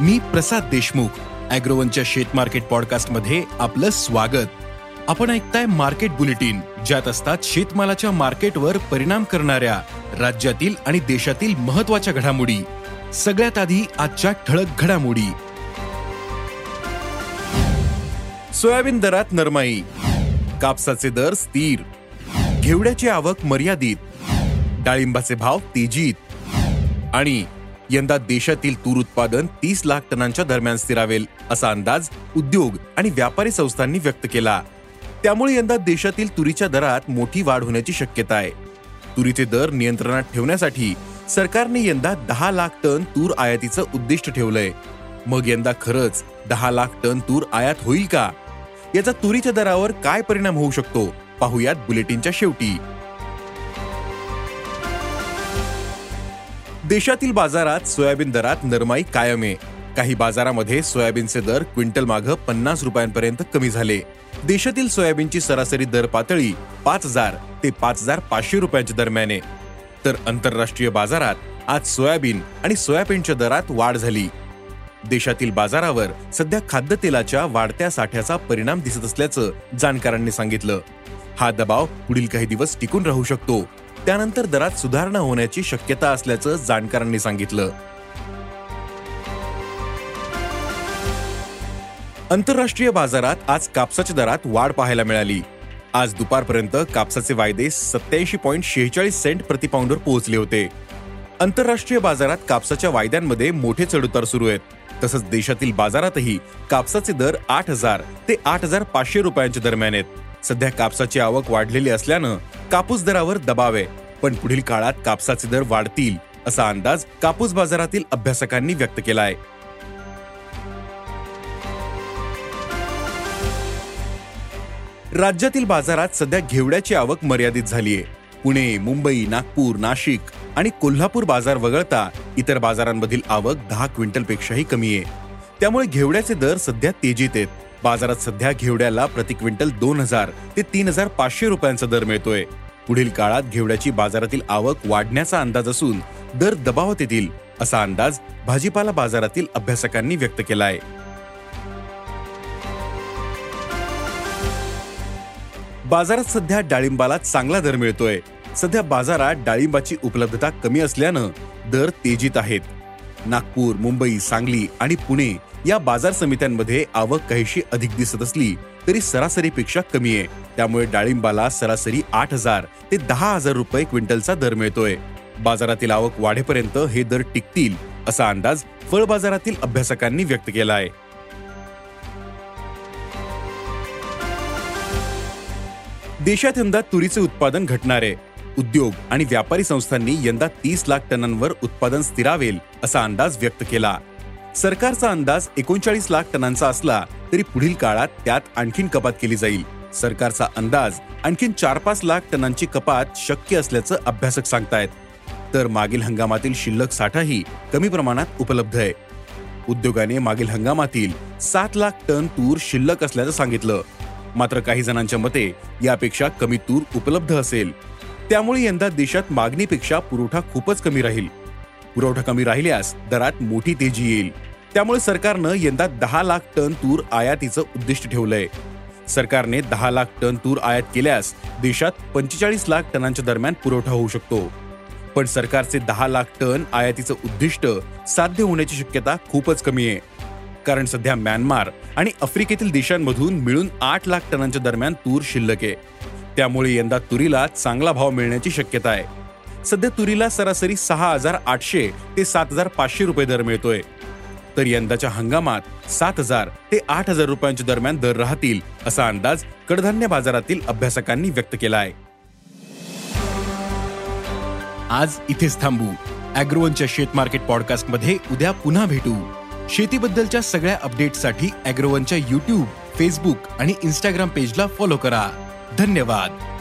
मी प्रसाद देशमुख अॅग्रोवनच्या शेत मार्केट पॉडकास्टमध्ये आपलं स्वागत. आपण ऐकताय मार्केट बुलेटिन ज्यात असतात शेतमालाच्या मार्केटवर परिणाम करणाऱ्या राज्यातील आणि देशातील महत्त्वाच्या घडामोडी. सगळ्यात आधी आजच्या ठळक घडामोडी. सोयाबीन दरात नरमाई. कापसाचे दर स्थिर. घेवड्याची आवक मर्यादित. डाळिंबाचे भाव तेजीत. आणि यंदा देशातील तूर उत्पादन तीस लाख टनांच्या दरम्यान स्थिरावेल असा अंदाज उद्योग आणि व्यापारी संस्थांनी व्यक्त केला. त्यामुळे यंदा देशातील तुरीच्या दरात मोठी वाढ होण्याची शक्यता आहे. तुरीचे दर नियंत्रणात ठेवण्यासाठी सरकारने यंदा दहा लाख टन तूर आयातीचं उद्दिष्ट ठेवलंय. मग यंदा खरंच दहा लाख टन तूर आयात होईल का? याचा तुरीच्या दरावर काय परिणाम होऊ शकतो? पाहुयात बुलेटिनच्या शेवटी. देशातील बाजारात सोयाबीन दरात नरमाई कायम आहे. काही बाजारामध्ये सोयाबीनचे दर क्विंटल माग पन्नास रुपयांपर्यंत कमी झाले. देशातील सोयाबीनची सरासरी दर पातळी पाच हजार ते पाच हजार पाचशे रुपयांच्या दरम्यान आहे. तर आंतरराष्ट्रीय बाजारात आज सोयाबीन आणि सोयाबीनच्या दरात वाढ झाली. देशातील बाजारावर सध्या खाद्यतेलाच्या वाढत्या साठ्याचा परिणाम दिसत असल्याचं जाणकारांनी सांगितलं. हा दबाव पुढील काही दिवस टिकून राहू शकतो. त्यानंतर दरात सुधारणा होण्याची शक्यता असल्याचं जाणकारांनी सांगितलं. आंतरराष्ट्रीय बाजारात आज कापसाच्या दरात वाढ पाहायला मिळाली. आज दुपारपर्यंत कापसाचे वायदे सत्याऐंशी पॉईंट शेहेचाळीस सेंट प्रतिपाऊंडवर पोहोचले होते. आंतरराष्ट्रीय बाजारात कापसाच्या वायद्यांमध्ये मोठे चढउतार सुरू आहेत. तसंच देशातील बाजारातही कापसाचे दर आठ हजार ते आठ हजार पाचशे रुपयांच्या दरम्यान आहेत. सध्या कापसाची आवक वाढलेली असल्यानं कापूस दरावर दबाव आहे. पण पुढील काळात कापसाचे दर वाढतील असा अंदाज कापूस बाजारातील अभ्यासकांनी व्यक्त केला आहे राज्यातील बाजारात सध्या घेवड्याची आवक मर्यादित झालीय. पुणे मुंबई नागपूर नाशिक आणि कोल्हापूर बाजार वगळता इतर बाजारांमधील आवक दहा क्विंटल पेक्षाही कमी आहे त्यामुळे घेवड्याचे दर सध्या तेजीत आहेत. बाजारात सध्या घेवड्याला प्रति क्विंटल दोन हजार ते तीन हजार पाचशे रुपयांचा दर मिळतोय. पुढील काळात घेवड्याची बाजारातील आवक वाढण्याचा अंदाज असून दर दबावात येतील असा अंदाज भाजीपाला बाजारातील अभ्यासकांनी व्यक्त केला आहे बाजारात सध्या डाळिंबाला चांगला दर मिळतोय. सध्या बाजारात डाळिंबाची उपलब्धता कमी असल्यानं दर तेजीत आहेत. नागपूर मुंबई सांगली आणि पुणे या बाजार समित्यांमध्ये आवक काहीशी अधिक दिसत असली तरी सरासरीपेक्षा कमी आहे. त्यामुळे डाळिंबाला सरासरी आठ हजार ते दहा हजार रुपये क्विंटलचा दर मिळतोय. बाजारातील आवक वाढेपर्यंत हे दर टिकतील असा अंदाज फळ बाजारातील अभ्यासकांनी व्यक्त केला आहे देशात यंदा तुरीचे उत्पादन घटणार आहे. उद्योग आणि व्यापारी संस्थांनी यंदा तीस लाख टनांवर उत्पादन स्थिरावेल असा अंदाज व्यक्त केला. सरकारचा अंदाज एकोणचाळीस लाख टनांचा असला तरी पुढील काळात त्यात आणखीन कपात केली जाईल. सरकारचा अंदाज आणखीन चार पाच लाख टनांची कपात शक्य असल्याचं अभ्यासक सांगतायत. तर मागील हंगामातील शिल्लक साठाही कमी प्रमाणात उपलब्ध आहे. उद्योगाने मागील हंगामातील सात लाख टन तूर शिल्लक असल्याचं सांगितलं. मात्र काही जणांच्या मते यापेक्षा कमी तूर उपलब्ध असेल. त्यामुळे यंदा देशात मागणीपेक्षा पुरवठा खूपच कमी राहील. पुरवठा कमी राहिल्यास दरात मोठी तेजी येईल. त्यामुळे सरकारनं यंदा दहा लाख टन तूर आयातीचं उद्दिष्ट ठेवलंय. सरकारने दहा लाख टन तूर आयात केल्यास देशात पंचेचाळीस लाख टनांच्या दरम्यान पुरवठा होऊ शकतो. पण सरकारचे दहा लाख टन आयातीचं उद्दिष्ट साध्य होण्याची शक्यता खूपच कमी आहे. कारण सध्या म्यानमार आणि आफ्रिकेतील देशांमधून मिळून आठ लाख टनांच्या दरम्यान तूर शिल्लक आहे. त्यामुळे यंदा तुरीला चांगला भाव मिळण्याची शक्यता आहे. सध्या तुरीला सरासरी सहा हजार आठशे ते सात हजार पाचशे रुपये दर मिळतोय. तर यंदाच्या हंगामात सात हजार ते आठ हजार रुपयांच्या दरम्यान दर राहतील असा अंदाज कडधान्य बाजारातील अभ्यासकांनी व्यक्त केला आहे आज इथेच थांबू. अॅग्रोवनच्या शेत मार्केट पॉडकास्टमध्ये उद्या पुन्हा भेटू. शेतीबद्दलच्या सगळ्या अपडेट्ससाठी अॅग्रोवनच्या युट्यूब फेसबुक आणि इन्स्टाग्राम पेजला फॉलो करा. धन्यवाद.